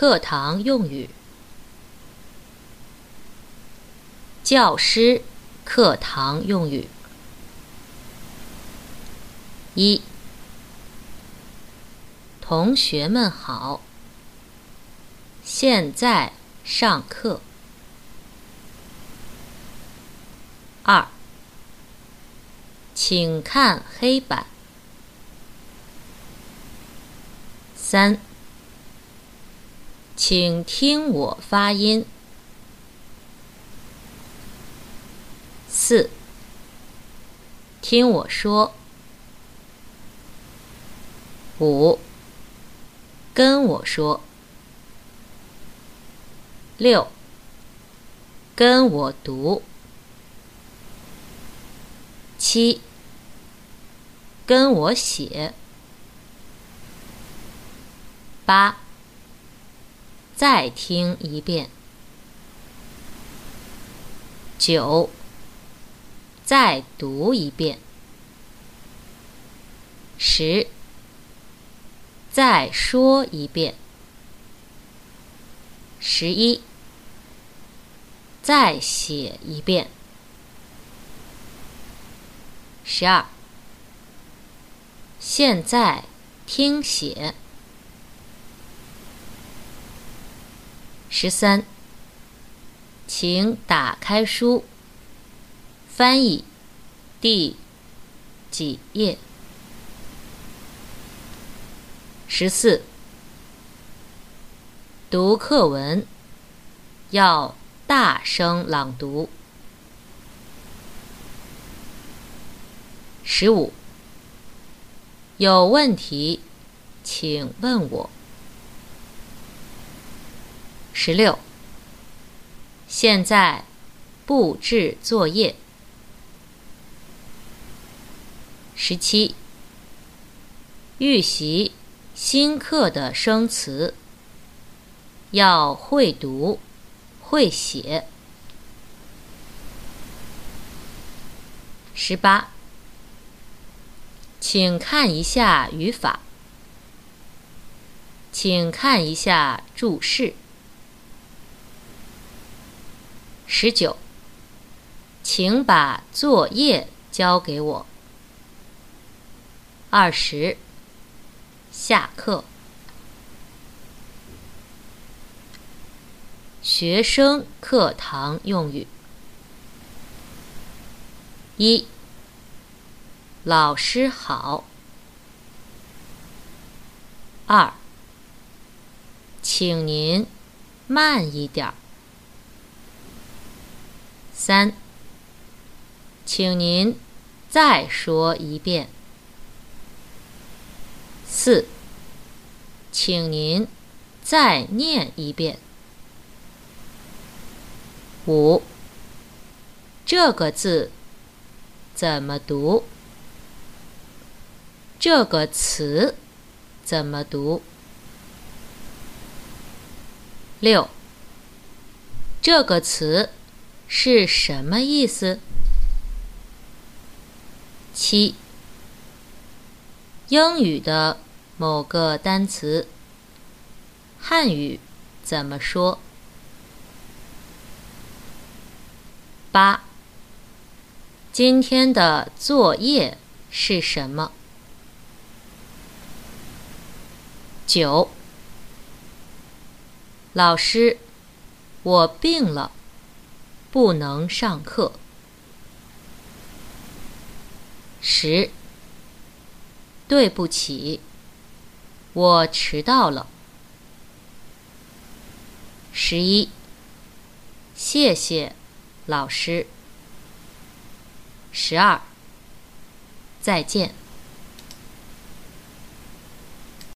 课堂用语。教师课堂用语。一，同学们好，现在上课。二，请看黑板。三，请听我发音。四，听我说。五，跟我说。六，跟我读。七，跟我写。八，再听一遍。九，再读一遍。十，再说一遍。十一，再写一遍。十二，现在听写。十三，请打开书，翻译第几页？十四，读课文要大声朗读。十五，有问题请问我。十六，现在布置作业。十七，预习新课的生词，要会读会写。十八，请看一下语法，请看一下注释。十九，请把作业交给我。二十，下课。学生课堂用语：一，老师好。二，请您慢一点儿。三，请您再说一遍。四，请您再念一遍。五，这个字怎么读？这个词怎么读？六，这个词。是什么意思？七，英语的某个单词，汉语怎么说？八，今天的作业是什么？九，老师，我病了。不能上课。十，对不起，我迟到了。十一，谢谢老师。十二，再见。